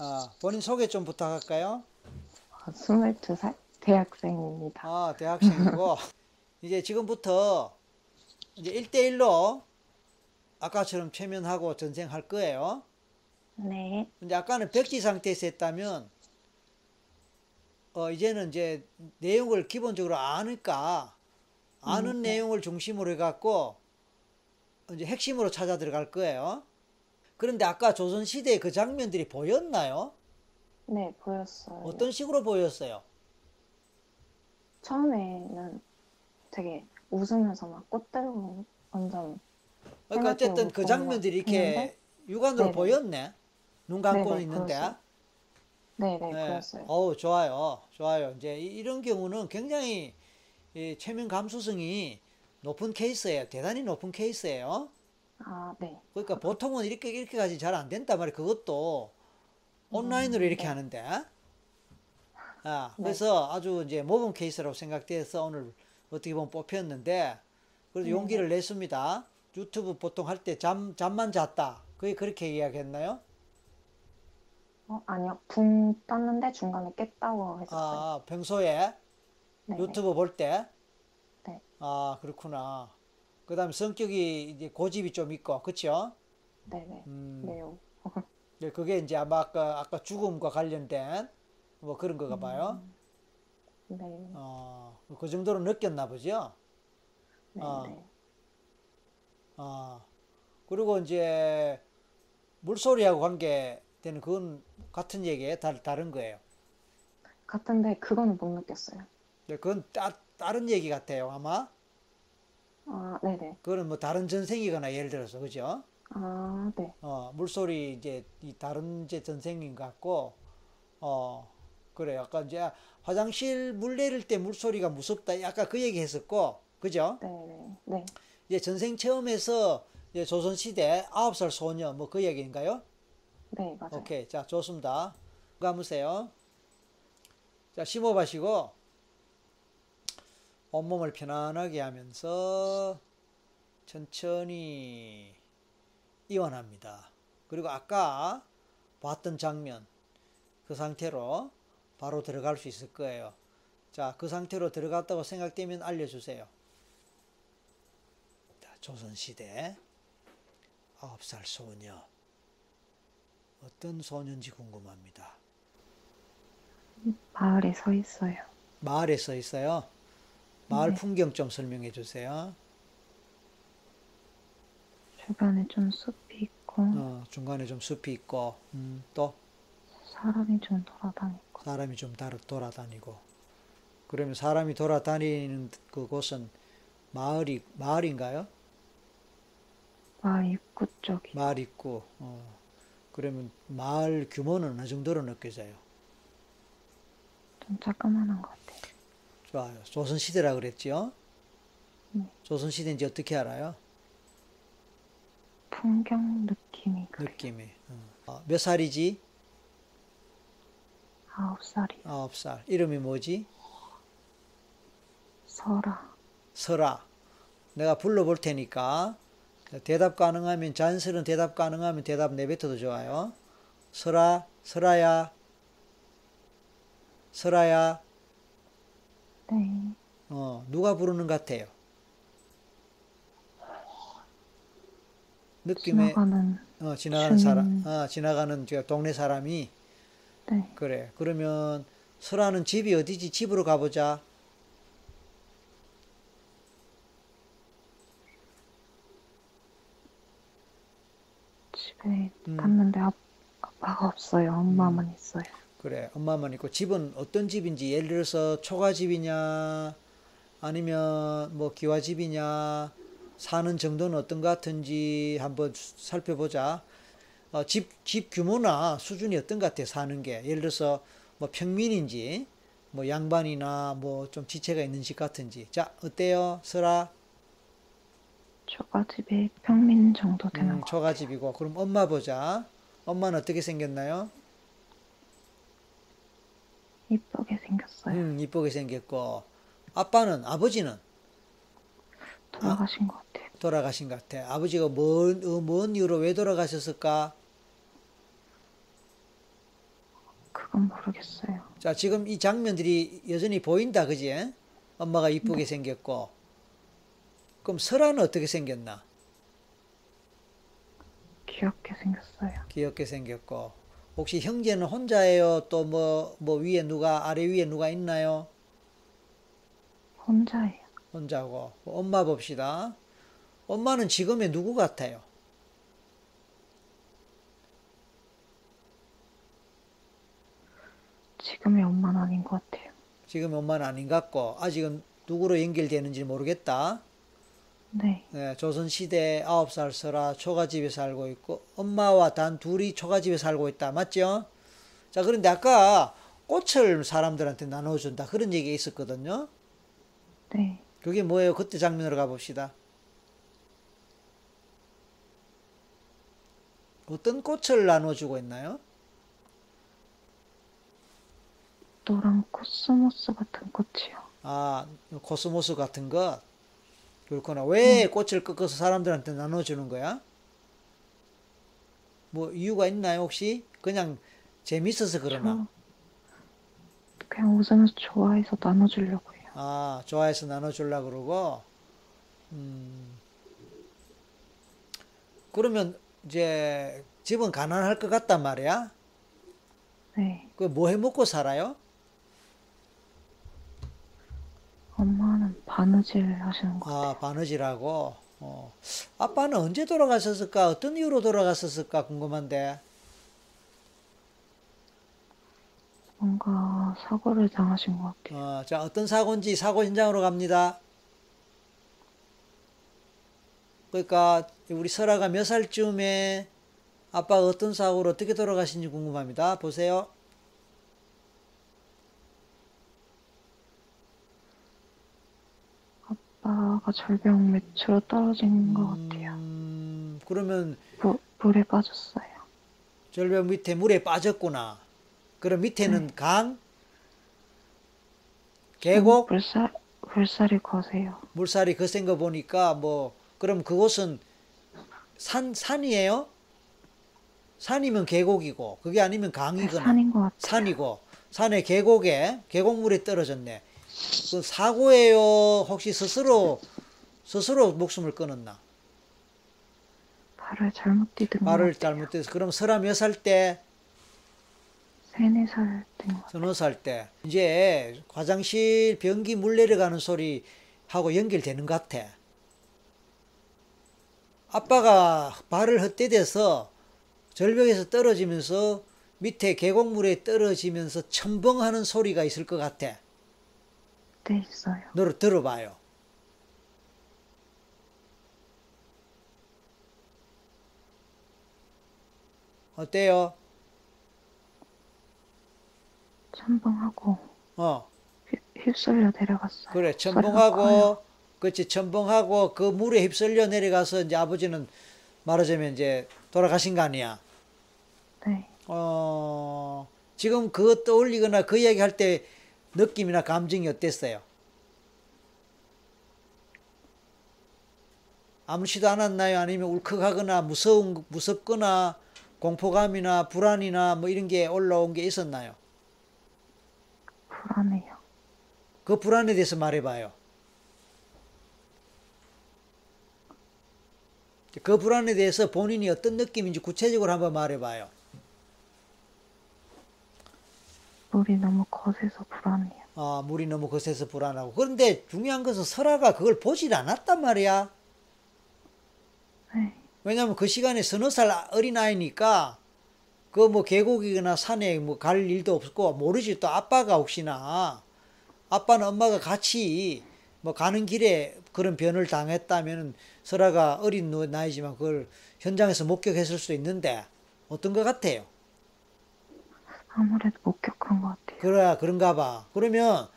아, 본인 소개 좀 부탁할까요? 어, 22살 대학생입니다. 아, 대학생이고 이제 지금부터 이제 1대1로 아까처럼 최면하고 전쟁할 거예요. 네, 근데 아까는 백지 상태에서 했다면 어 이제는 이제 내용을 기본적으로 아니까 아는 음, 네. 내용을 중심으로 해갖고 이제 핵심으로 찾아 들어갈 거예요. 그런데 아까 조선 시대의 그 장면들이 보였나요? 네, 보였어요. 어떤 식으로 보였어요? 처음에는 되게 웃으면서 막 꽃들고 완전 그러니까 어쨌든 그 장면들이 이렇게 했는데? 육안으로 네네. 보였네. 눈 감고 네네, 있는데. 보였어요. 네, 네, 네. 보였어요. 어우, 좋아요. 좋아요. 이제 이- 이런 경우는 굉장히 이 최면 감수성이 높은 케이스예요. 대단히 높은 케이스예요. 아, 네. 그러니까 보통은 이렇게 이렇게까지 잘 안 된단 말이에요. 그것도 온라인으로 이렇게 네. 하는데. 아, 네. 그래서 아주 이제 모범 케이스라고 생각돼서 오늘 어떻게 보면 뽑혔는데 그래도 네. 용기를 냈습니다. 유튜브 보통 할 때 잠, 잠만 잤다. 그게 그렇게 이야기했나요? 어, 아니요. 붕 떴는데 중간에 깼다고 했었어요. 아, 평소에 네, 유튜브 볼 때? 네. 아, 그렇구나. 그 다음에 성격이 이제 고집이 좀 있고, 그쵸? 네, 네. 음, 네요. 네, 그게 이제 아마 아까, 아까 죽음과 관련된 뭐 그런 거가 봐요. 네, 어, 그 정도로 느꼈나 보죠? 네, 아. 네. 아, 그리고 이제 물소리하고 관계되는 그건 같은 얘기예요? 다, 다른 거예요? 같은데 그거는 못 느꼈어요. 네, 그건 따, 다른 얘기 같아요, 아마. 아, 네, 네. 그거는 뭐 다른 전생이거나 예를 들어서, 그죠? 아, 네. 어, 물소리 이제 이 다른 이제 전생인 것 같고, 어, 그래. 약간 이제 화장실 물 내릴 때 물소리가 무섭다. 약간 그 얘기 했었고, 그죠? 네, 네. 네. 이제 전생 체험에서 이제 조선 시대 아홉 살 소녀 뭐 그 얘기인가요? 네, 맞아요. 오케이. 자, 좋습니다. 감으세요. 자, 심호흡하시고, 온몸을 편안하게 하면서 천천히 이완합니다. 그리고 아까 봤던 장면, 그 상태로 바로 들어갈 수 있을 거예요. 자, 그 상태로 들어갔다고 생각되면 알려주세요. 자, 조선시대 아홉 살 소녀. 어떤 소년지 궁금합니다. 마을에 서 있어요. 마을에 서 있어요. 마을 네. 풍경 좀 설명해 주세요. 주변에 좀 숲이 있고 어, 중간에 좀 숲이 있고, 음, 또 사람이 좀 돌아다니고 사람이 좀 돌아다니고. 그러면 사람이 돌아다니는 그곳은 마을이 마을인가요? 마을 입구 쪽이 마을 있고. 어, 그러면 마을 규모는 어느 정도로 느껴져요? 좀 자그마한 것 같아요. 좋아요. 조선 시대라 그랬죠? 네. 조선 시대 인지 어떻게 알아요? 풍경 느낌이 그래요. 느낌이. 어. 어, 몇 살이지? 아홉 살이 아홉 살. 이름이 뭐지? 설아 설아. 내가 불러볼 테니까 대답 가능하면 자연스러운 대답 가능하면 대답 내뱉어도 좋아요. 설아, 설아야, 설아야. 네 어, 누가 부르는 것 같아요? 느낌에 지나가는 어, 지나가는 사람. 어, 지나가는 저 동네 사람이 네 그래. 그러면 설아는 집이 어디지? 집으로 가보자. 집에 음. 갔는데 아, 아빠가 없어요. 엄마만 있어요. 그래, 엄마만 있고 집은 어떤 집인지 예를 들어서 초가집이냐 아니면 뭐 기와집이냐 사는 정도는 어떤 것 같은지 한번 살펴보자. 어, 집, 집 규모나 수준이 어떤 것 같아 사는 게? 예를 들어서 뭐 평민인지 뭐 양반이나 뭐 좀 지체가 있는 집 같은지. 자 어때요? 설아? 초가집에 평민 정도 되는 음, 것 초가집이고. 그럼 엄마 보자. 엄마는 어떻게 생겼나요? 이쁘게 생겼어요. 음 이쁘게 생겼고 아빠는 아버지는 돌아가신 것 같아요. 돌아가신 것 같아. 아버지가 뭔, 어, 뭔 이유로 왜 돌아가셨을까? 그건 모르겠어요. 자, 지금 이 장면들이 여전히 보인다, 그지? 엄마가 이쁘게 생겼고. 그럼 설아는 어떻게 생겼나? 귀엽게 생겼어요. 귀엽게 생겼고. 혹시 형제는 혼자예요? 또 뭐, 뭐 위에 누가, 아래 위에 누가 있나요? 혼자예요. 혼자고. 엄마 봅시다. 엄마는 지금의 누구 같아요? 지금의 엄마는 아닌 것 같아요. 지금 엄마는 아닌 것 같고, 아직은 누구로 연결되는지 모르겠다. 네, 네, 조선시대 9살 설아 초가집에 살고 있고 엄마와 단 둘이 초가집에 살고 있다. 맞죠? 자, 그런데 아까 꽃을 사람들한테 나눠준다. 그런 얘기가 있었거든요. 네. 그게 뭐예요? 그때 장면으로 가봅시다. 어떤 꽃을 나눠주고 있나요? 노란 코스모스 같은 꽃이요. 아, 코스모스 같은 것. 그렇구나. 왜 꽃을 꺾어서 사람들한테 나눠주는 거야? 뭐 이유가 있나요, 혹시? 그냥 재밌어서 그러나? 저 그냥 웃으면서 좋아해서 나눠주려고 해요. 아, 좋아해서 나눠주려고 그러고, 음, 그러면 이제 집은 가난할 것 같단 말이야? 네, 그 뭐 해 먹고 살아요? 엄마는 바느질 하시는 거. 아, 바느질하고, 어. 아빠는 언제 돌아가셨을까? 어떤 이유로 돌아갔었을까? 궁금한데. 뭔가 사고를 당하신 것 같아요. 어, 자, 어떤 사고인지 사고 현장으로 갑니다. 그러니까 우리 설아가 몇 살쯤에 아빠가 어떤 사고로 어떻게 돌아가신지 궁금합니다. 보세요. 아빠가 절벽 밑으로 떨어진 것 같아요. 음, 그러면 무, 물에 빠졌어요. 절벽 밑에 물에 빠졌구나. 그럼 밑에는 강, 계곡, 물살, 물살이 거세요. 물살이 거센 거 보니까 뭐 그럼 그곳은 산 산이에요? 산이면 계곡이고 그게 아니면 네, 강이거나 산인 것 같아요. 산이고 산의 계곡에 계곡물에 떨어졌네. 그 사고예요? 혹시 스스로 스스로 목숨을 끊었나? 발을 잘못 것 말을 같아요. 잘못해서 그럼 서라 몇 살 때? 세네 살 같아요. 서너 살 때. 이제 화장실 변기 물 내려가는 소리 하고 연결되는 것 같아. 아빠가 발을 헛디뎌서 절벽에서 떨어지면서 밑에 계곡물에 떨어지면서 첨벙하는 소리가 있을 것 같아. 네, 있어요. 너를 들어봐요. 어때요? 첨벙하고 어, 휩- 휩쓸려 내려갔어요. 그래. 첨벙하고, 그렇지. 첨벙하고 그 물에 휩쓸려 내려가서 이제 아버지는 말하자면 이제 돌아가신 거 아니야. 네, 어, 지금 그거 떠올리거나 그 이야기 할때 느낌이나 감정이 어땠어요? 아무렇지도 않았나요? 아니면 울컥하거나 무서운, 무섭거나 공포감이나 불안이나 뭐 이런 게 올라온 게 있었나요? 불안해요. 그 불안에 대해서 말해봐요. 그 불안에 대해서 본인이 어떤 느낌인지 구체적으로 한번 말해봐요. 물이 너무 거세서 불안해요. 아, 물이 너무 거세서 불안하고. 그런데 중요한 것은 설아가 그걸 보질 않았단 말이야. 네, 왜냐면 그 시간에 서너 살 어린아이니까 그 뭐 계곡이거나 산에 뭐 갈 일도 없고 모르지 또 아빠가 혹시나 아빠는 엄마가 같이 뭐 가는 길에 그런 변을 당했다면 설아가 어린 나이지만 그걸 현장에서 목격했을 수도 있는데 어떤 것 같아요? 아무래도 목격한 것 같아요. 그래 그런가 봐. 그러면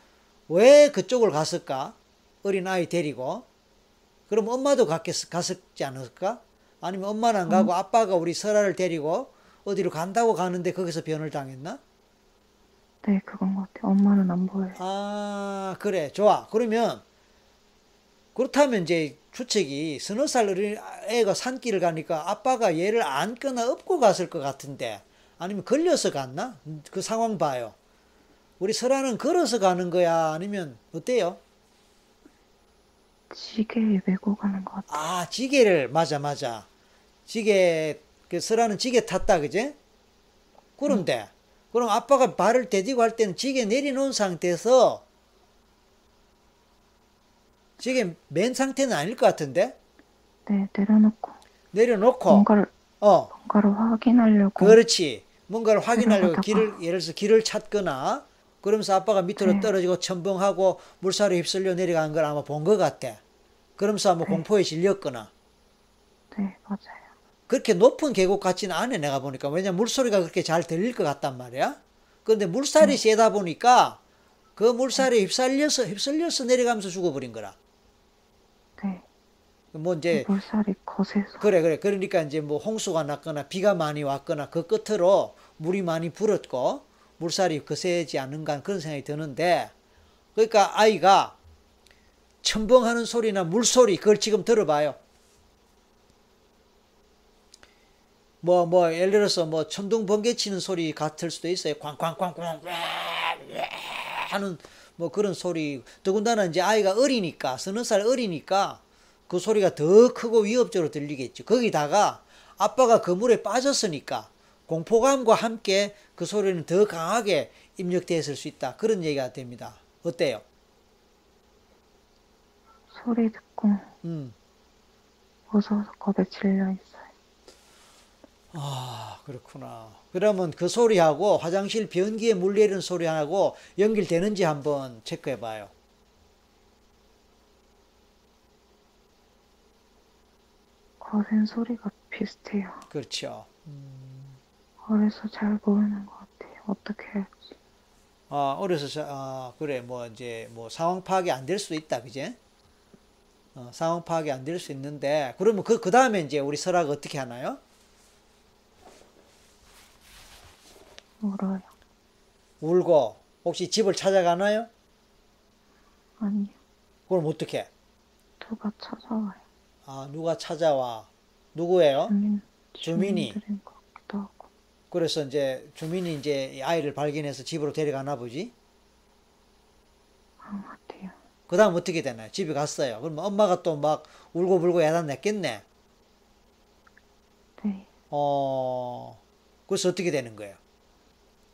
왜 그쪽을 갔을까? 어린 아이 데리고. 그럼 엄마도 갔겠, 갔었지 않을까? 아니면 엄마는 안 가고 아빠가 우리 설아를 데리고 어디로 간다고 가는데 거기서 변을 당했나? 네, 그건 것 같아요. 엄마는 안 보여요. 아, 그래. 좋아. 그러면 그렇다면 이제 추측이 서너 살 어린 애가 산길을 가니까 아빠가 얘를 안거나 업고 갔을 것 같은데 아니면 걸려서 갔나? 그 상황 봐요. 우리 설아는 걸어서 가는 거야? 아니면 어때요? 지게에 메고 가는 것 같아. 아, 지게를, 맞아, 맞아. 지게, 그 설아는 지게 탔다, 그제? 그런데, 그럼 아빠가 발을 대디고 할 때는 지게 내려놓은 상태에서 지게 맨 상태는 아닐 것 같은데? 네, 내려놓고 내려놓고, 뭔가를 어, 뭔가를 확인하려고. 그렇지. 뭔가를 확인하려고. 길을, 예를 들어서 길을 찾거나, 그러면서 아빠가 밑으로 네. 떨어지고 첨벙하고 물살에 휩쓸려 내려간 걸 아마 본 것 같아. 그러면서 아마 네. 공포에 질렸거나. 네, 맞아요. 그렇게 높은 계곡 같지는 않아, 내가 보니까. 왜냐면 물소리가 그렇게 잘 들릴 것 같단 말이야. 그런데 물살이 세다 보니까 그 물살에 휩쓸려서, 휩쓸려서 내려가면서 죽어버린 거라. 네, 뭐 이제, 물살이 거세서. 그래, 그래. 그러니까 이제 뭐 홍수가 났거나 비가 많이 왔거나 그 끝으로 물이 많이 불었고 물살이 거세지 않는가 그런 생각이 드는데 그러니까 아이가 첨벙하는 소리나 물소리 그걸 지금 들어봐요. 뭐, 뭐, 예를 들어서 뭐 천둥 번개 치는 소리 같을 수도 있어요. 꽝꽝꽝꽝 하는 뭐 그런 소리. 더군다나 이제 아이가 어리니까, 서너 살 어리니까 그 소리가 더 크고 위협적으로 들리겠죠. 거기다가 아빠가 그 물에 빠졌으니까 공포감과 함께 그 소리는 더 강하게 입력되었을 수 있다. 그런 얘기가 됩니다. 어때요? 소리 듣고 음. 무서워서 겁에 질려 있어요. 아, 그렇구나. 그러면 그 소리하고 화장실 변기에 물 내리는 소리하고 연결되는지 한번 체크해 봐요. 거센 소리가 비슷해요. 그렇죠. 어려서 잘 모르는 것 같아요. 어떻게 할지. 아, 어려서, 자- 아, 그래, 뭐, 이제, 뭐, 상황 파악이 안 될 수도 있다, 그제? 어, 상황 파악이 안 될 수 있는데, 그러면 그, 그 다음에 이제 우리 설아가 어떻게 하나요? 울어요. 울고, 혹시 집을 찾아가나요? 아니요. 그럼 어떻게? 누가 찾아와요. 아, 누가 찾아와? 누구예요? 주민, 주민이. 주민들인 것. 그래서 이제 주민이 이제 이 아이를 발견해서 집으로 데려가나 보지? 그런 것 같아요. 그 다음 어떻게 되나요? 집에 갔어요. 그럼 엄마가 또 막 울고불고 야단 냈겠네. 네. 어, 그래서 어떻게 되는 거예요?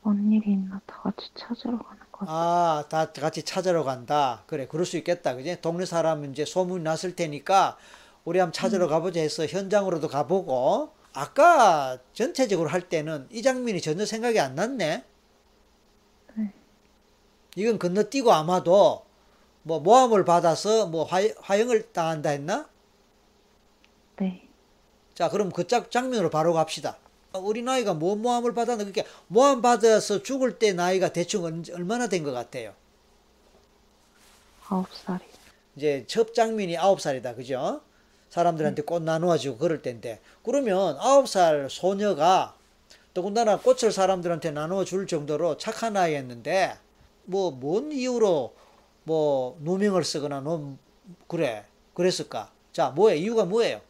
뭔 일이 있나 다 같이 찾으러 가는 것 같아요. 아, 다 같이 찾으러 간다. 그래, 그럴 수 있겠다. 그지? 동네 사람은 이제 소문이 났을 테니까 우리 한번 찾으러 가보자 해서 현장으로도 가보고 아까 전체적으로 할 때는 이 장면이 전혀 생각이 안 났네. 네. 이건 건너뛰고 아마도 뭐 모함을 받아서 뭐 화, 화형을 당한다 했나? 네. 자, 그럼 그 짝- 장면으로 바로 갑시다. 우리 나이가 뭐 모함을 받았나? 그게 모함 받아서 죽을 때 나이가 대충 얼- 얼마나 된 것 같아요? 아홉 살이. 이제 첫 장면이 아홉 살이다, 그죠? 사람들한테 꽃 나누어주고 그럴 때인데 그러면 아홉 살 소녀가 더군다나 꽃을 사람들한테 나누어 줄 정도로 착한 아이였는데 뭐 뭔 이유로 뭐 누명을 쓰거나 너 그래 그랬을까? 자, 뭐예요? 이유가 뭐예요?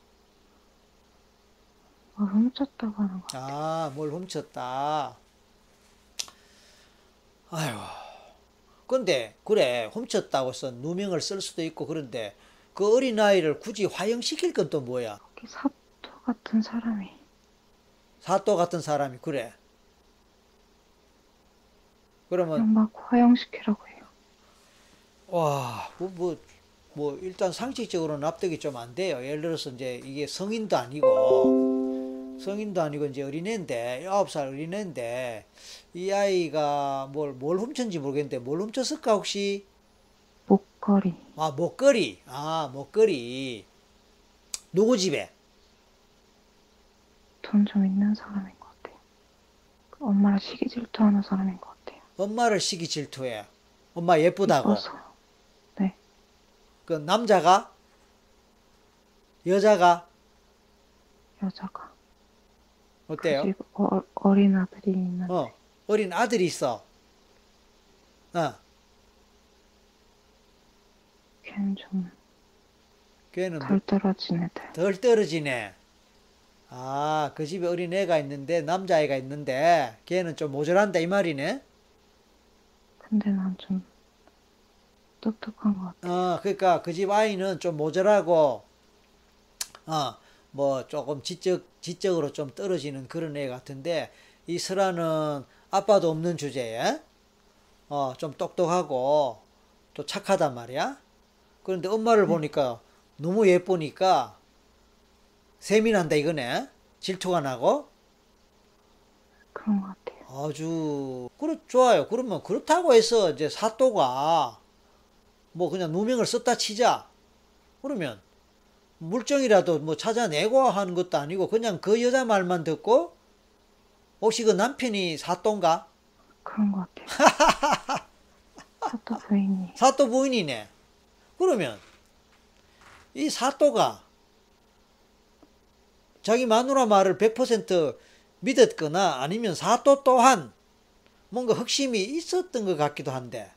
뭘 훔쳤다고 하는 것 같아요. 아, 뭘 훔쳤다. 아유. 근데, 그래, 훔쳤다고 해서 누명을 쓸 수도 있고, 그런데, 그 어린아이를 굳이 화형시킬 건 또 뭐야? 여기 사또 같은 사람이 사또 같은 사람이, 그래. 그러면, 막 화형시키라고 해요. 와, 뭐, 뭐, 뭐, 일단 상식적으로 납득이 좀 안 돼요. 예를 들어서 이제 이게 성인도 아니고, 성인도 아니고 이제 어린애인데, 아홉 살 어린애인데, 이 아이가 뭘, 뭘 훔쳤는지 모르겠는데, 뭘 훔쳤을까, 혹시? 목걸이. 아, 목걸이. 아, 목걸이. 누구 집에? 돈 좀 있는 사람인 것 같아요. 그 엄마랑 시기 질투하는 사람인 것 같아요. 엄마를 시기 질투해. 엄마 예쁘다고. 이뻐서. 네. 그 남자가? 여자가? 여자가. 어때요? 그리고 어, 어린 아들이 있는 어, 어린 아들이 있어. 어, 걔는 좀 걔는 덜 떨어진 애들. 덜 떨어지네. 아, 그 집에 어린 애가 있는데, 남자애가 있는데, 걔는 좀 모자란다, 이 말이네? 근데 난 좀 똑똑한 것 같아. 어, 그러니까 그 집 아이는 좀 모자라고, 어, 뭐 조금 지적, 지적으로 좀 떨어지는 그런 애 같은데, 이 설아는 아빠도 없는 주제에, 어, 좀 똑똑하고, 또 착하단 말이야. 그런데 엄마를 보니까 너무 예쁘니까, 세민한다 이거네. 질투가 나고. 그런 것 같아요. 아주 그렇 좋아요. 그러면 그렇다고 해서 이제 사또가 뭐 그냥 누명을 썼다 치자. 그러면 물정이라도 뭐 찾아내고 하는 것도 아니고 그냥 그 여자 말만 듣고 혹시 그 남편이 사또인가? 그런 것 같아요. 사또 부인이. 사또 부인이네. 그러면 이 사또가 자기 마누라 말을 100% 믿었거나 아니면 사또 또한 뭔가 흑심이 있었던 것 같기도 한데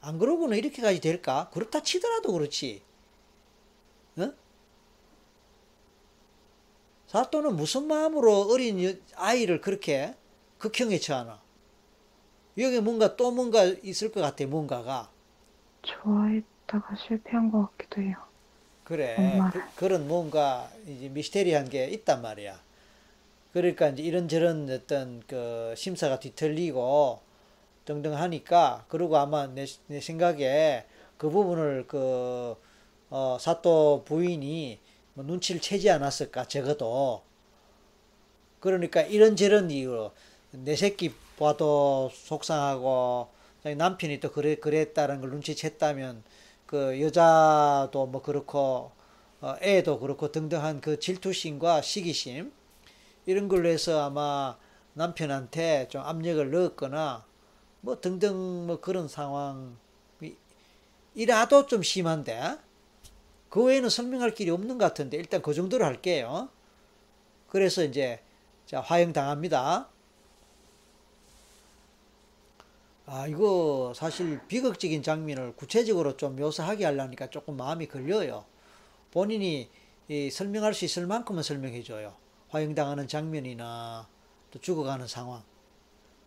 안 그러고는 이렇게까지 될까? 그렇다 치더라도 그렇지. 어? 사또는 무슨 마음으로 어린 여- 아이를 그렇게 극형에 처하나? 여기 뭔가 또 뭔가 있을 것 같아, 뭔가가. 좋아했다가 실패한 것 같기도 해요. 그래. 그, 런 뭔가 이제 미스테리한 게 있단 말이야. 그러니까 이제 이런저런 어떤 그 심사가 뒤틀리고 등등 하니까 그리고 아마 내, 내 생각에 그 부분을 그 어, 사또 부인이 뭐 눈치를 채지 않았을까 적어도 그러니까 이런저런 이유로 내 새끼 봐도 속상하고 남편이 또 그래 그랬다는 걸 눈치챘다면 그 여자도 뭐 그렇고 어, 애도 그렇고 등등한 그 질투심과 시기심 이런 걸로 해서 아마 남편한테 좀 압력을 넣었거나 뭐 등등 뭐 그런 상황이 이라도 좀 심한데 그 외에는 설명할 길이 없는 것 같은데 일단 그 정도로 할게요. 그래서 이제 자 화형 당합니다. 아 이거 사실 비극적인 장면을 구체적으로 좀 묘사하게 하려니까 조금 마음이 걸려요. 본인이 이 설명할 수 있을 만큼은 설명해 줘요. 화형당하는 장면이나 또 죽어가는 상황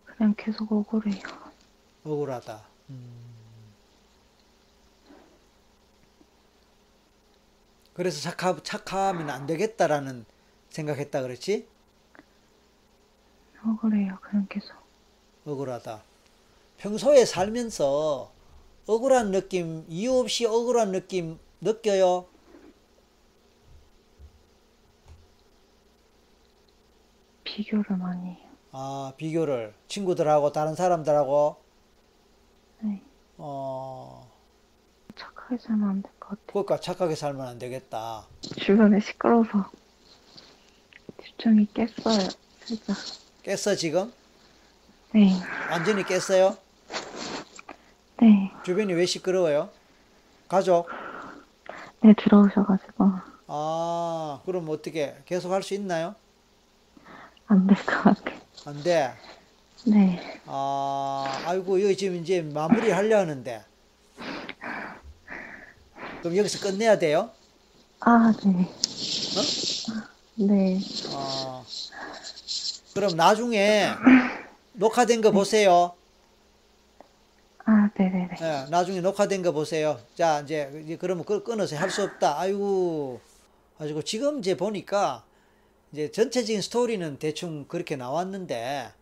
그냥 계속 억울해요. 억울하다. 음. 그래서 착하, 착하면 안 되겠다라는 생각했다 그랬지? 억울해요. 그냥 계속. 억울하다. 평소에 살면서 억울한 느낌, 이유 없이 억울한 느낌 느껴요? 비교를 많이 해요. 아, 비교를 친구들하고 다른 사람들하고 네. 어, 착하게 살면 안 될 것 같아요. 그러니까 착하게 살면 안 되겠다. 주변에 시끄러워서 집중이 깼어요. 살짝. 깼어 지금? 네. 완전히 깼어요? 네. 주변이 왜 시끄러워요? 가족? 네, 들어오셔가지고 아, 그럼 어떻게 계속 할 수 있나요? 안 될 것 같아요. 안 돼. 네. 아, 아이고, 여기 지금 이제 마무리 하려 하는데. 그럼 여기서 끝내야 돼요? 아, 네. 네. 어, 그럼 나중에 녹화된 거 보세요. 아, 네네네. 예, 나중에 녹화된 거 보세요. 자, 이제, 이제 그러면 그걸 끊어서 할 수 없다. 아이고, 가지고 지금 이제 보니까 이제 전체적인 스토리는 대충 그렇게 나왔는데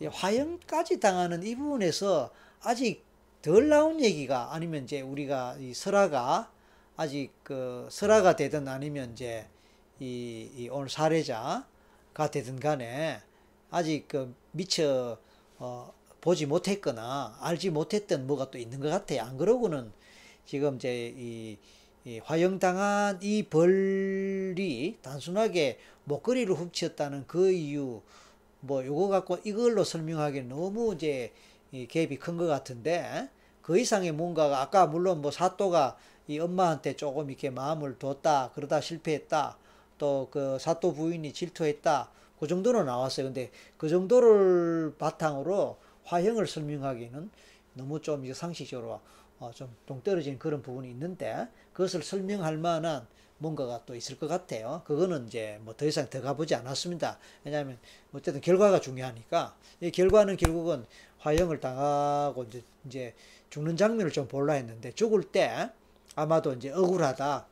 이 화형까지 당하는 이 부분에서 아직 덜 나온 얘기가 아니면 이제 우리가 이 설화가 아직 그 설화가 되든 아니면 이제 이, 이 오늘 사례자가 되든 간에 아직 그 미처 어, 보지 못했거나 알지 못했던 뭐가 또 있는 것 같아요. 안 그러고는 지금 이제 이, 이 화형당한 이 벌이 단순하게 목걸이를 훔쳤다는 그 이유 뭐 요거 갖고 이걸로 설명하기 너무 이제 이 갭이 큰 것 같은데 그 이상의 뭔가가 아까 물론 뭐 사또가 이 엄마한테 조금 이렇게 마음을 뒀다 그러다 실패했다 또 그 사또 부인이 질투했다 그 정도로 나왔어요 근데 그 정도를 바탕으로 화형을 설명하기는 너무 좀 이제 상식적으로 어, 좀 동떨어진 그런 부분이 있는데 그것을 설명할 만한 뭔가가 또 있을 것 같아요. 그거는 이제 뭐 더 이상 더 가보지 않았습니다. 왜냐하면 어쨌든 결과가 중요하니까 이 결과는 결국은 화형을 당하고 이제, 이제 죽는 장면을 좀 볼라 했는데 죽을 때 아마도 이제 억울하다.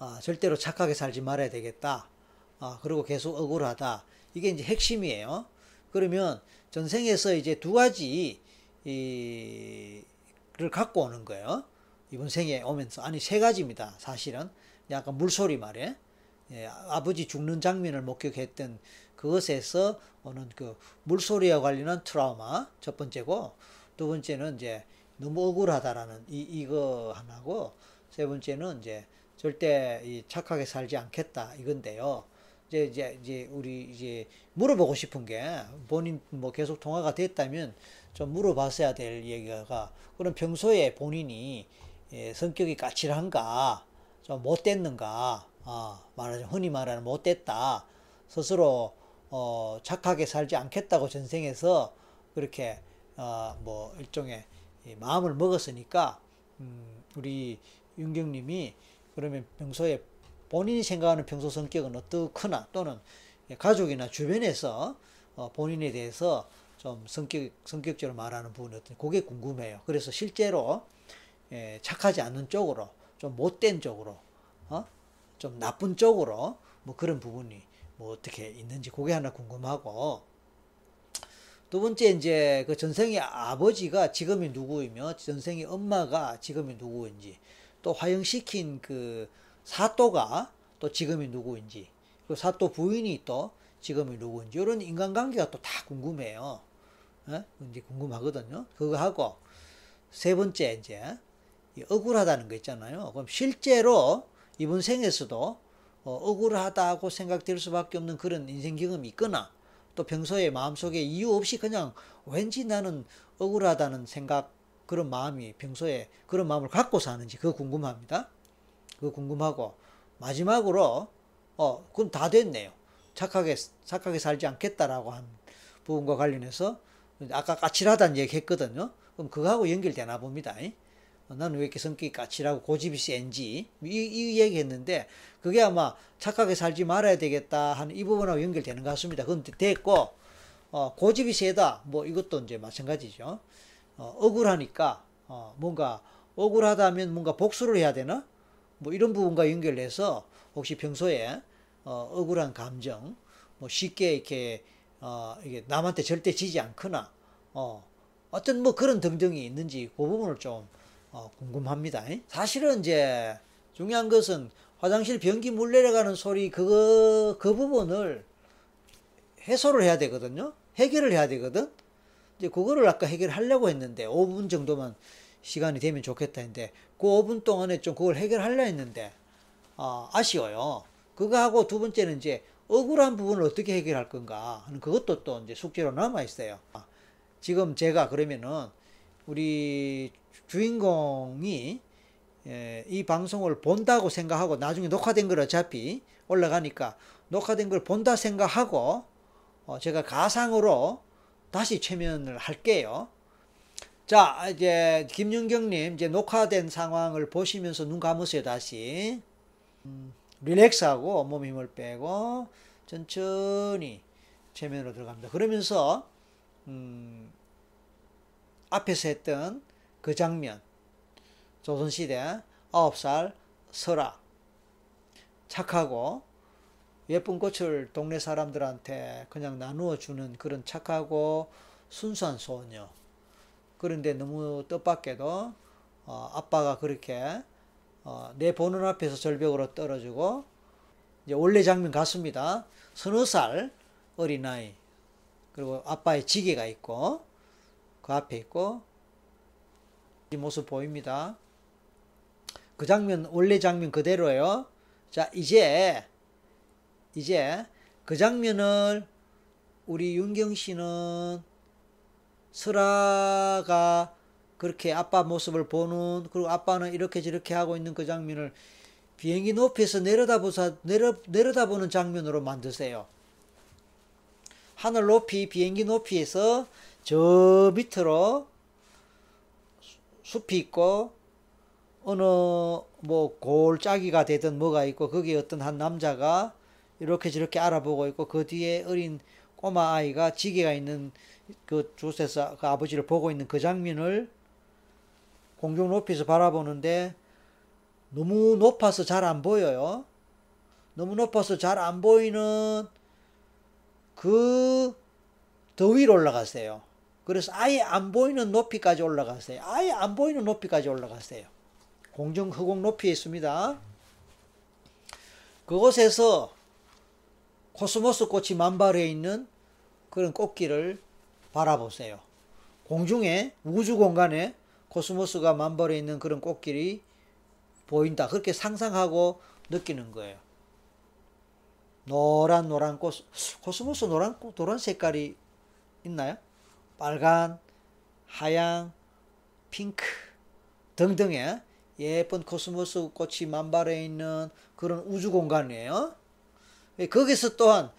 아, 절대로 착하게 살지 말아야 되겠다. 아, 그리고 계속 억울하다. 이게 이제 핵심이에요. 그러면 전생에서 이제 두 가지 이를 갖고 오는 거예요. 이번 생에 오면서 아니 세 가지입니다. 사실은 약간 물소리 말에 예, 아버지 죽는 장면을 목격했던 그것에서 오는 그 물소리와 관련한 트라우마 첫 번째고 두 번째는 이제 너무 억울하다라는 이 이거 하나고 세 번째는 이제 절대 이 착하게 살지 않겠다 이건데요. 이제 이제 이제 우리 이제 물어보고 싶은 게 본인 뭐 계속 통화가 됐다면 좀 물어봤어야 될 얘기가 그럼 평소에 본인이 예, 성격이 까칠한가? 좀 못됐는가? 아, 말하자면 흔히 말하는 못됐다. 스스로 어, 착하게 살지 않겠다고 전생에서 그렇게 어, 뭐 일종의 마음을 먹었으니까 음, 우리 윤경님이 그러면 평소에 본인이 생각하는 평소 성격은 어떻거나 또는 가족이나 주변에서 어, 본인에 대해서 좀 성격, 성격적으로 말하는 부분이 어떤 그게 궁금해요. 그래서 실제로 예, 착하지 않는 쪽으로 좀 못된 쪽으로 어? 좀 나쁜 쪽으로 뭐 그런 부분이 뭐 어떻게 있는지 그게 하나 궁금하고 두 번째 이제 그 전생의 아버지가 지금이 누구이며 전생의 엄마가 지금이 누구인지 또 화형시킨 그 사또가 또 지금이 누구인지 그 사또 부인이 또 지금이 누구인지 이런 인간관계가 또 다 궁금해요. 예? 이제 궁금하거든요. 그거 하고 세 번째 이제 억울하다는 거 있잖아요. 그럼 실제로 이번 생에서도 어, 억울하다고 생각될 수밖에 없는 그런 인생 경험이 있거나 또 평소에 마음속에 이유 없이 그냥 왠지 나는 억울하다는 생각 그런 마음이 평소에 그런 마음을 갖고 사는지 그거 궁금합니다. 그거 궁금하고 마지막으로 어 그건 다 됐네요. 착하게 착하게 살지 않겠다라고 한 부분과 관련해서 아까 까칠하다는 얘기 했거든요. 그럼 그거하고 연결되나 봅니다. 나는 왜 이렇게 성격이 까칠하고 고집이 센지 이, 이 얘기 했는데 그게 아마 착하게 살지 말아야 되겠다 하는 이 부분하고 연결되는 것 같습니다. 그건 됐고 어, 고집이 세다 뭐 이것도 이제 마찬가지죠. 어, 억울하니까 어, 뭔가 억울하다면 뭔가 복수를 해야 되나 뭐 이런 부분과 연결해서 혹시 평소에 어, 억울한 감정 뭐 쉽게 이렇게 어, 이게 남한테 절대 지지 않거나 어, 어떤 뭐 그런 등등이 있는지 그 부분을 좀 어, 궁금합니다. 사실은 이제 중요한 것은 화장실 변기 물 내려가는 소리 그거 그 부분을 해소를 해야 되거든요. 해결을 해야 되거든. 이제 그거를 아까 해결하려고 했는데 5분 정도만 시간이 되면 좋겠다 했는데 그 5분 동안에 좀 그걸 해결하려 했는데 어, 아쉬워요. 그거 하고 두 번째는 이제 억울한 부분을 어떻게 해결할 건가 하는 그것도 또 이제 숙제로 남아 있어요. 지금 제가 그러면은 우리 주인공이 예, 이 방송을 본다고 생각하고 나중에 녹화된 걸 어차피 올라가니까 녹화된 걸 본다 생각하고 어, 제가 가상으로 다시 최면을 할게요. 자, 이제 김윤경님 이제 녹화된 상황을 보시면서 눈 감으세요 다시. 음, 릴렉스하고 몸 힘을 빼고 천천히 최면으로 들어갑니다. 그러면서 음, 앞에서 했던 그 장면 조선시대 9살 설아 착하고 예쁜 꽃을 동네 사람들한테 그냥 나누어 주는 그런 착하고 순수한 소녀 그런데 너무 뜻밖에도 어, 아빠가 그렇게 어, 내 보는 앞에서 절벽으로 떨어지고 이제 원래 장면 같습니다. 서너 살 어린아이 그리고 아빠의 지게가 있고 그 앞에 있고 이 모습 보입니다. 그 장면 원래 장면 그대로예요. 자 이제 이제 그 장면을 우리 윤경 씨는 설아가 그렇게 아빠 모습을 보는 그리고 아빠는 이렇게 저렇게 하고 있는 그 장면을 비행기 높이에서 내려다보사 내려 내려다보는 장면으로 만드세요. 하늘 높이 비행기 높이에서 저 밑으로 숲이 있고 어느 뭐 골짜기가 되든 뭐가 있고 거기에 어떤 한 남자가 이렇게 저렇게 알아보고 있고 그 뒤에 어린 꼬마 아이가 지게가 있는 그 곳에서 그 아버지를 보고 있는 그 장면을 공중 높이에서 바라보는데 너무 높아서 잘 안 보여요. 너무 높아서 잘 안 보이는 그 더 위로 올라갔어요. 그래서 아예 안 보이는 높이까지 올라갔어요. 아예 안 보이는 높이까지 올라갔어요. 공중 허공 높이에 있습니다. 그곳에서 코스모스 꽃이 만발해 있는 그런 꽃길을 바라보세요. 공중에 우주 공간에 코스모스가 만발해 있는 그런 꽃길이 보인다. 그렇게 상상하고 느끼는 거예요. 노란 노란 꽃 코스모스 노란 꽃 노란 색깔이 있나요? 빨간, 하양, 핑크 등등의 예쁜 코스모스 꽃이 만발해 있는 그런 우주 공간이에요. 거기서 또한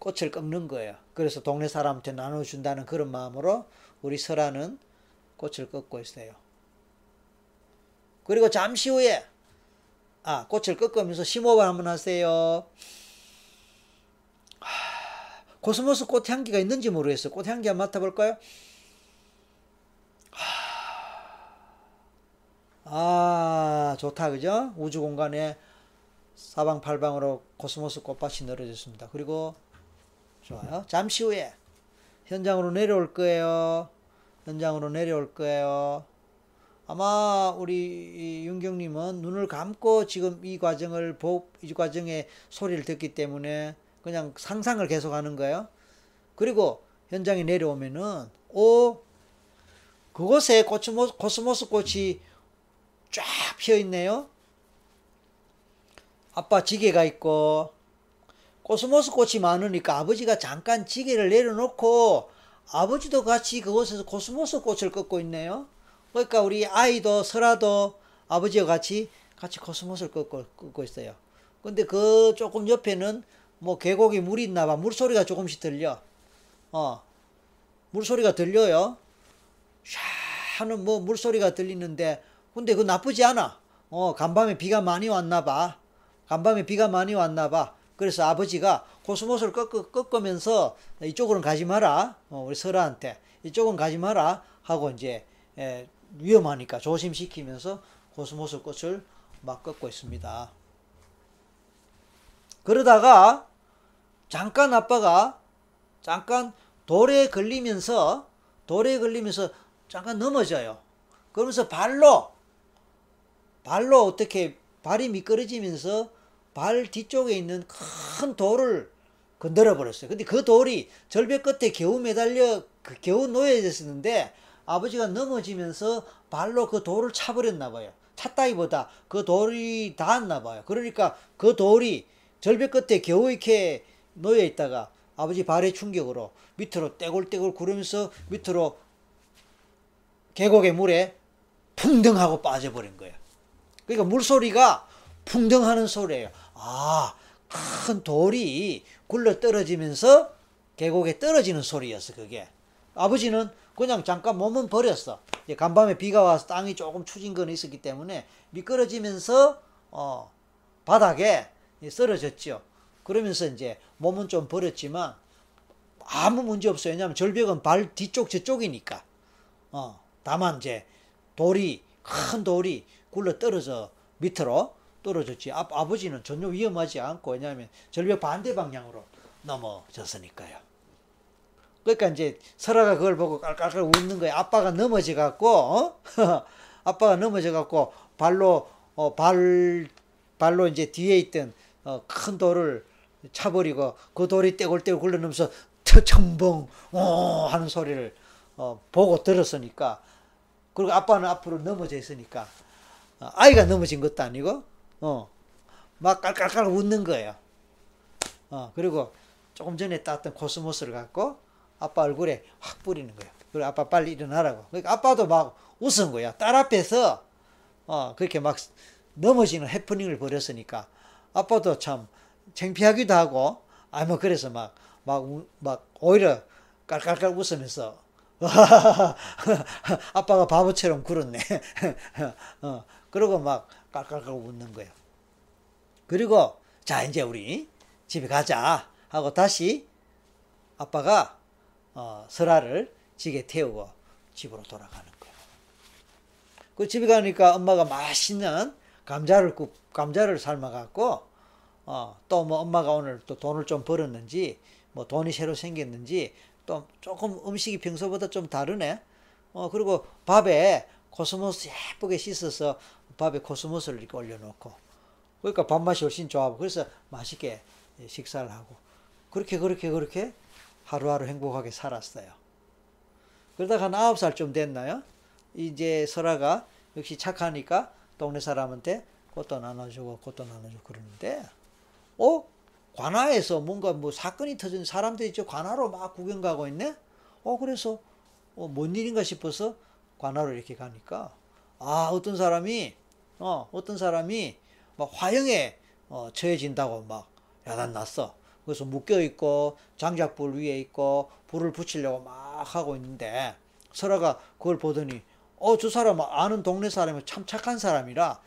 꽃을 꺾는 거예요. 그래서 동네 사람한테 나눠준다는 그런 마음으로 우리 설아는 꽃을 꺾고 있어요. 그리고 잠시 후에 아 꽃을 꺾으면서 심호흡 한번 하세요. 코스모스 꽃향기가 있는지 모르겠어요. 꽃향기 한번 맡아볼까요? 아, 좋다, 그죠? 우주 공간에 사방팔방으로 코스모스 꽃밭이 늘어졌습니다. 그리고, 좋아요. 잠시 후에 현장으로 내려올 거예요. 현장으로 내려올 거예요. 아마 우리 윤경님은 눈을 감고 지금 이 과정을, 이 과정의 소리를 듣기 때문에 그냥 상상을 계속 하는 거예요. 그리고 현장에 내려오면은 오 그곳에 코스모스, 코스모스 꽃이 쫙 피어 있네요. 아빠 지게가 있고 코스모스 꽃이 많으니까 아버지가 잠깐 지게를 내려놓고 아버지도 같이 그곳에서 코스모스 꽃을 꺾고 있네요. 그러니까 우리 아이도 설아도 아버지와 같이 같이 코스모스를 꺾고, 꺾고 있어요. 근데 그 조금 옆에는 뭐 계곡에 물이 있나 봐. 물소리가 조금씩 들려. 어. 물소리가 들려요. 샤 하는 뭐 물소리가 들리는데 근데 그 나쁘지 않아. 어, 간밤에 비가 많이 왔나 봐. 간밤에 비가 많이 왔나 봐. 그래서 아버지가 코스모스를 꺾, 꺾으면서 이쪽으로는 가지 마라. 어, 우리 설아한테 이쪽은 가지 마라 하고 이제 에, 위험하니까 조심시키면서 코스모스 꽃을 막 꺾고 있습니다. 그러다가 잠깐 아빠가 잠깐 돌에 걸리면서 돌에 걸리면서 잠깐 넘어져요. 그러면서 발로 발로 어떻게 발이 미끄러지면서 발 뒤쪽에 있는 큰 돌을 건드려 버렸어요. 근데 그 돌이 절벽 끝에 겨우 매달려 그 겨우 놓여졌었는데 아버지가 넘어지면서 발로 그 돌을 차버렸나 봐요. 찼다기보다 그 돌이 닿았나 봐요. 그러니까 그 돌이 절벽 끝에 겨우 이렇게 놓여 있다가 아버지 발의 충격으로 밑으로 떼굴떼굴 구르면서 밑으로 계곡의 물에 풍덩하고 빠져버린 거예요. 그러니까 물소리가 풍덩하는 소리예요. 아, 큰 돌이 굴러 떨어지면서 계곡에 떨어지는 소리였어, 그게. 아버지는 그냥 잠깐 몸은 버렸어. 간밤에 비가 와서 땅이 조금 추진 건 있었기 때문에 미끄러지면서 어, 바닥에 쓰러졌죠. 그러면서 이제 몸은 좀 버렸지만 아무 문제 없어요. 왜냐하면 절벽은 발 뒤쪽 저쪽이니까. 어, 다만 이제 돌이 큰 돌이 굴러 떨어져 밑으로 떨어졌지. 아, 아버지는 전혀 위험하지 않고 왜냐하면 절벽 반대 방향으로 넘어졌으니까요. 그러니까 이제 설아가 그걸 보고 깔깔깔 웃는 거예요. 아빠가 넘어져 갖고 어? 아빠가 넘어져 갖고 발로 어, 발 발로 이제 뒤에 있던 어, 큰 돌을 차버리고 그 돌이 떼굴떼굴 굴러넘면서 터청봉 어 하는 소리를 어, 보고 들었으니까 그리고 아빠는 앞으로 넘어져 있으니까 어, 아이가 넘어진 것도 아니고 어 막 깔깔깔 웃는 거예요. 어 그리고 조금 전에 땄던 코스모스를 갖고 아빠 얼굴에 확 뿌리는 거예요. 그리고 아빠 빨리 일어나라고. 그러니까 아빠도 막 웃은 거야. 딸 앞에서 어 그렇게 막 넘어지는 해프닝을 벌였으니까 아빠도 참 창피하기도 하고 아 뭐 그래서 막 막 막 오히려 깔깔깔 웃으면서 아빠가 바보처럼 굴었네. 어, 그러고 막 깔깔깔 웃는 거예요. 그리고 자 이제 우리 집에 가자 하고 다시 아빠가 어, 설아를 지게 태우고 집으로 돌아가는 거예요. 그 집에 가니까 엄마가 맛있는 감자를 굽, 감자를 삶아갖고 어, 또 뭐 엄마가 오늘 또 돈을 좀 벌었는지 뭐 돈이 새로 생겼는지 또 조금 음식이 평소보다 좀 다르네. 어 그리고 밥에 코스모스 예쁘게 씻어서 밥에 코스모스를 이렇게 올려놓고 그러니까 밥맛이 훨씬 좋아하고 그래서 맛있게 식사를 하고 그렇게 그렇게 그렇게 하루하루 행복하게 살았어요. 그러다가 한 아홉 살쯤 됐나요? 이제 설아가 역시 착하니까 동네 사람한테 꽃도 나눠주고 꽃도 나눠주고 그러는데 어? 관아에서 뭔가 뭐 사건이 터진 사람들이 저 관아로 막 구경 가고 있네? 어, 그래서 어, 뭔 일인가 싶어서 관아로 이렇게 가니까 아, 어떤 사람이 어, 어떤 사람이 막 화형에 어, 처해진다고 막 야단 났어. 그래서 묶여 있고 장작불 위에 있고 불을 붙이려고 막 하고 있는데 설아가 그걸 보더니 어, 저 사람 아는 동네 사람이 참 착한 사람이라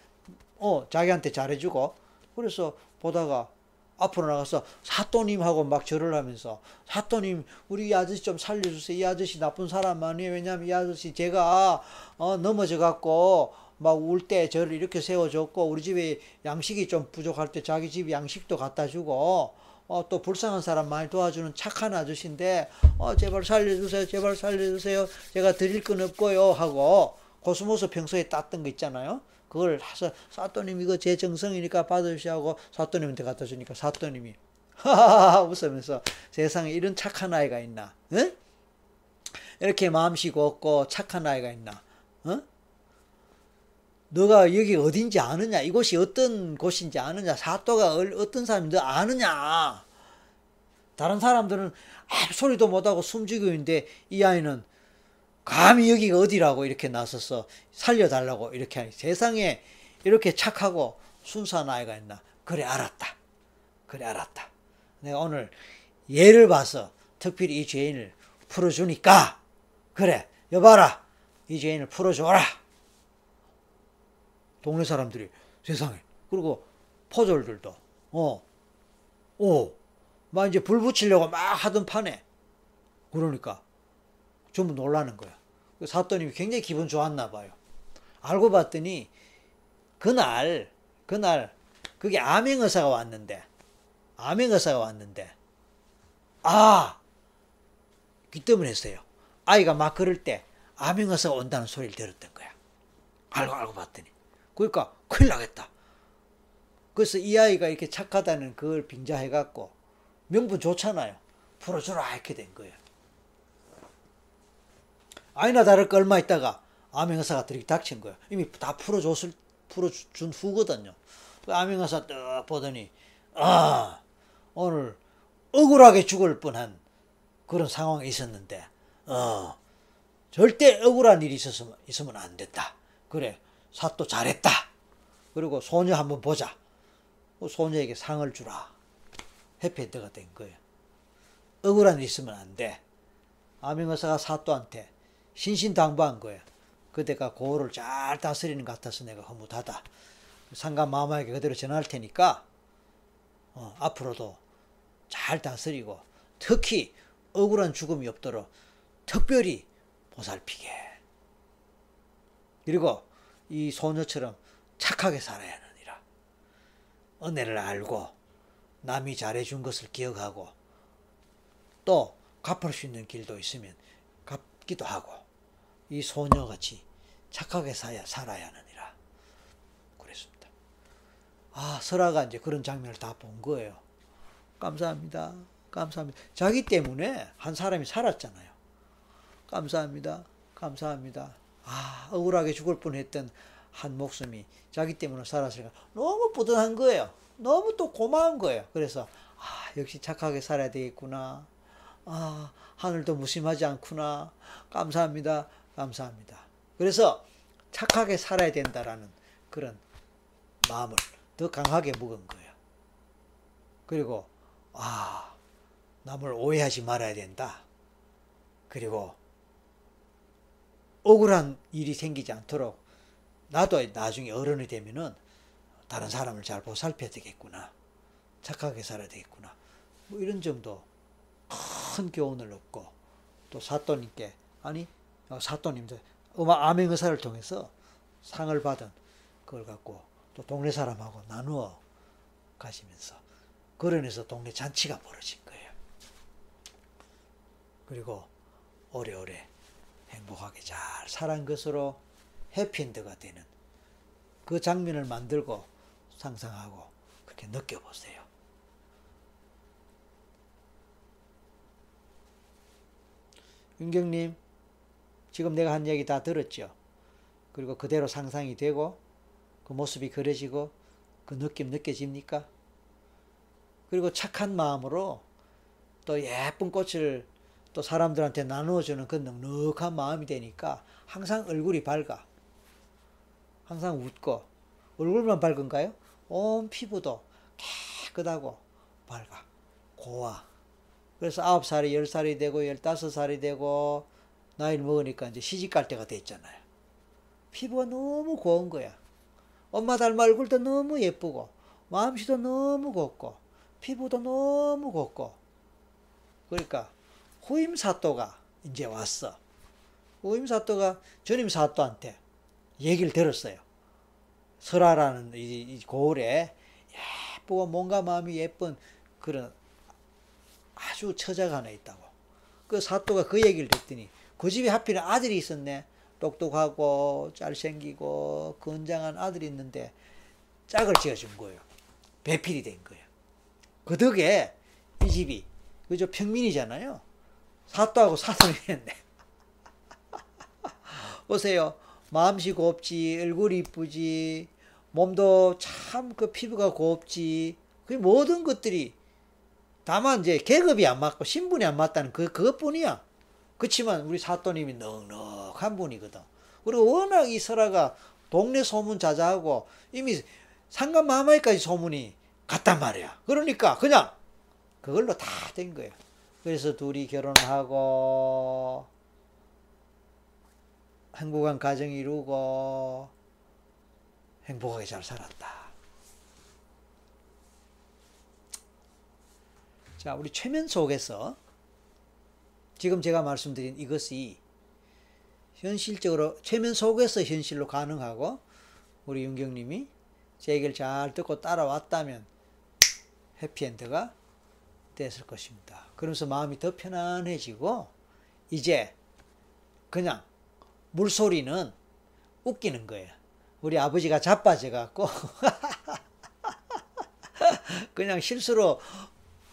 어, 자기한테 잘해주고 그래서 보다가 앞으로 나가서 사또님하고 막 절을 하면서 사또님 우리 이 아저씨 좀 살려주세요. 이 아저씨 나쁜 사람 아니에요. 왜냐하면 이 아저씨 제가 어, 넘어져 갖고 막 울 때 저를 이렇게 세워줬고 우리 집에 양식이 좀 부족할 때 자기 집 양식도 갖다 주고 어, 또 불쌍한 사람 많이 도와주는 착한 아저씨인데 어, 제발 살려주세요. 제발 살려주세요. 제가 드릴 건 없고요 하고 코스모스 평소에 땄던 거 있잖아요. 그걸 해서 사또님 이거 제 정성이니까 받으시라고 사또님한테 갖다 주니까 사또님이 하하하 웃으면서 세상에 이런 착한 아이가 있나? 응? 이렇게 마음씨 곱고 착한 아이가 있나? 어? 너가 여기 어딘지 아느냐? 이곳이 어떤 곳인지 아느냐? 사또가 어떤 사람인지 아느냐? 다른 사람들은 아무 소리도 못하고 숨지고 있는데 이 아이는 감히 여기가 어디라고 이렇게 나서서 살려달라고 이렇게 하니 세상에 이렇게 착하고 순수한 아이가 있나? 그래 알았다. 그래 알았다. 내가 오늘 예를 봐서 특별히 이 죄인을 풀어주니까 그래 여봐라 이 죄인을 풀어줘라. 동네 사람들이 세상에 그리고 포졸들도 어, 오, 막 이제 불 붙이려고 막 하던 판에 그러니까 전부 놀라는 거야. 사또님이 굉장히 기분 좋았나 봐요. 알고 봤더니 그날 그날 그게 암행 의사가 왔는데 암행 의사가 왔는데 아 귀뜸을 했어요. 아이가 막 그럴 때 암행 의사가 온다는 소리를 들었던 거야. 알고 알고 봤더니 그러니까 큰일 나겠다. 그래서 이 아이가 이렇게 착하다는 그걸 빙자해갖고 명분 좋잖아요. 풀어주라 이렇게 된 거예요. 아니나 다를 거 얼마 있다가 암행 의사가 들이 닥친 거야. 이미 다 풀어줬을, 풀어준 후거든요. 그 암행 의사 딱 보더니, 아, 오늘 억울하게 죽을 뻔한 그런 상황이 있었는데, 어, 절대 억울한 일이 있었으면, 있으면 안 된다. 그래, 사또 잘했다. 그리고 소녀 한번 보자. 그 소녀에게 상을 주라. 해피엔드가 된 거예요. 억울한 일 있으면 안 돼. 암행의사가 사또한테 신신당부한 거예요. 그대가 고을을 잘 다스리는 것 같아서 내가 허무하다. 상관 마마에게 그대로 전할 테니까 어, 앞으로도 잘 다스리고 특히 억울한 죽음이 없도록 특별히 보살피게. 그리고 이 소녀처럼 착하게 살아야 하느니라. 은혜를 알고 남이 잘해준 것을 기억하고 또 갚을 수 있는 길도 있으면 갚기도 하고 이 소녀같이 착하게 살아야, 살아야 하느니라. 그랬습니다. 아, 설아가 이제 그런 장면을 다 본 거예요. 감사합니다. 감사합니다. 자기 때문에 한 사람이 살았잖아요. 감사합니다. 감사합니다. 아, 억울하게 죽을 뻔 했던 한 목숨이 자기 때문에 살았으니까 너무 뿌듯한 거예요. 너무 또 고마운 거예요. 그래서, 아, 역시 착하게 살아야 되겠구나. 아, 하늘도 무심하지 않구나. 감사합니다. 감사합니다. 그래서 착하게 살아야 된다라는 그런 마음을 더 강하게 묵은 거예요. 그리고 아 남을 오해하지 말아야 된다. 그리고 억울한 일이 생기지 않도록 나도 나중에 어른이 되면은 다른 사람을 잘 보살펴야 되겠구나. 착하게 살아야 되겠구나. 뭐 이런 점도 큰 교훈을 얻고 또 사또님께 아니 어, 사또님들 음악 암행 의사를 통해서 상을 받은 그걸 갖고 또 동네 사람하고 나누어 가시면서 그런에서 동네 잔치가 벌어진 거예요. 그리고 오래오래 행복하게 잘 살한 것으로 해피엔드가 되는 그 장면을 만들고 상상하고 그렇게 느껴보세요. 윤경님, 지금 내가 한 얘기 다 들었죠? 그리고 그대로 상상이 되고 그 모습이 그려지고 그 느낌 느껴집니까? 그리고 착한 마음으로 또 예쁜 꽃을 또 사람들한테 나누어주는 그 넉넉한 마음이 되니까 항상 얼굴이 밝아. 항상 웃고 얼굴만 밝은가요? 온 피부도 깨끗하고 밝아. 고와. 그래서 아홉 살이 열 살이 되고 열다섯 살이 되고 나이를 먹으니까 이제 시집 갈 때가 됐잖아요. 피부가 너무 고운 거야. 엄마 닮아 얼굴도 너무 예쁘고 마음씨도 너무 곱고 피부도 너무 곱고 그러니까 후임 사또가 이제 왔어. 후임 사또가 전임 사또한테 얘기를 들었어요. 설아라는 이, 고을에 예쁘고 뭔가 마음이 예쁜 그런 아주 처자가 하나 있다고. 그 사또가 그 얘기를 듣더니 그 집에 하필 아들이 있었네. 똑똑하고 잘생기고 건장한 아들이 있는데 짝을 지어준 거예요. 배필이 된 거예요. 그 덕에 이 집이 그저 평민이잖아요. 사또하고 사돈이 했네. 보세요. 마음씨 곱지, 얼굴이 이쁘지, 몸도 참 그 피부가 곱지. 그 모든 것들이 다만 이제 계급이 안 맞고 신분이 안 맞다는 그 그것뿐이야. 그렇지만 우리 사또님이 넉넉한 분이거든. 그리고 워낙 이 설아가 동네 소문 자자하고 이미 상간 마마이까지 소문이 갔단 말이야. 그러니까 그냥 그걸로 다 된 거예요. 그래서 둘이 결혼하고 행복한 가정 이루고 행복하게 잘 살았다. 자, 우리 최면 속에서 지금 제가 말씀드린 이것이 현실적으로 최면 속에서 현실로 가능하고 우리 윤경님이 제 얘기를 잘 듣고 따라왔다면 해피엔드가 됐을 것입니다. 그러면서 마음이 더 편안해지고 이제 그냥 물소리는 웃기는 거예요. 우리 아버지가 자빠져 갖고 그냥 실수로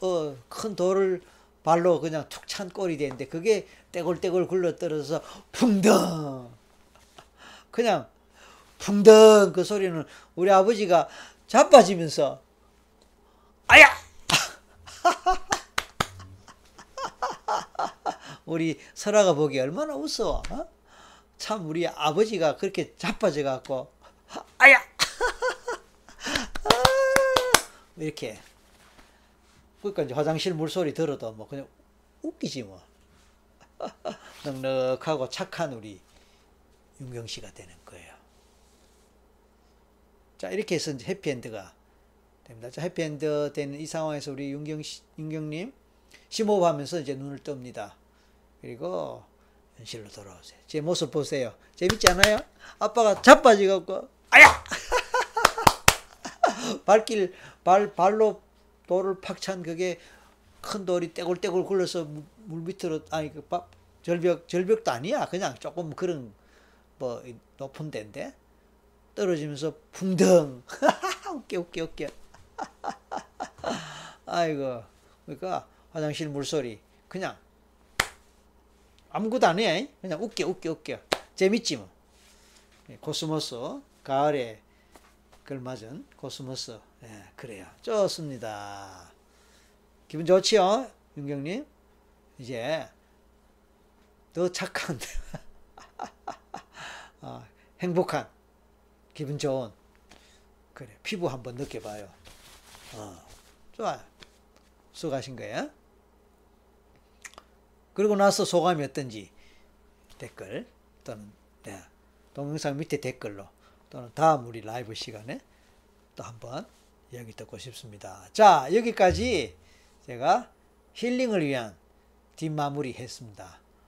어, 큰 돌을 발로 그냥 툭 찬 꼴이 되는데 그게 떼굴떼굴 굴러떨어서 풍덩 그냥 풍덩 그 소리는 우리 아버지가 자빠지면서 아야 우리 설아가 보기 얼마나 웃어 어? 참 우리 아버지가 그렇게 자빠져 갖고 아야 이렇게 그러니까 이제 화장실 물소리 들어도 뭐 그냥 웃기지 뭐. 넉넉하고 착한 우리 윤경 씨가 되는 거예요. 자, 이렇게 해서 해피엔드가 됩니다. 자, 해피엔드 되는 이 상황에서 우리 윤경 씨, 윤경님 심호흡 하면서 이제 눈을 뜹니다. 그리고 현실로 돌아오세요. 제 모습 보세요. 재밌지 않아요? 아빠가 자빠지갖고, 아야! 발길, 발, 발로 돌을 팍 찬 그게 큰 돌이 떼굴떼굴 굴러서 물 밑으로 아니 그 절벽 절벽도 아니야 그냥 조금 그런 뭐 높은 데인데 떨어지면서 붕덩 웃겨 웃겨 웃겨 아이고 그러니까 화장실 물소리 그냥 아무것도 안 해. 그냥 웃겨 웃겨 웃겨 재밌지 뭐 코스모스 가을에 걸맞은 코스모스 예, 그래요. 좋습니다. 기분 좋지요? 윤경님? 이제 더 착한 어, 행복한 기분 좋은 그래 피부 한번 느껴봐요. 어, 좋아요. 수고하신 거예요. 그리고 나서 소감이 어떤지 댓글 또는 네, 동영상 밑에 댓글로 또는 다음 우리 라이브 시간에 또 한번 이야기 듣고 싶습니다. 자, 여기까지 제가 힐링을 위한 뒷마무리 했습니다.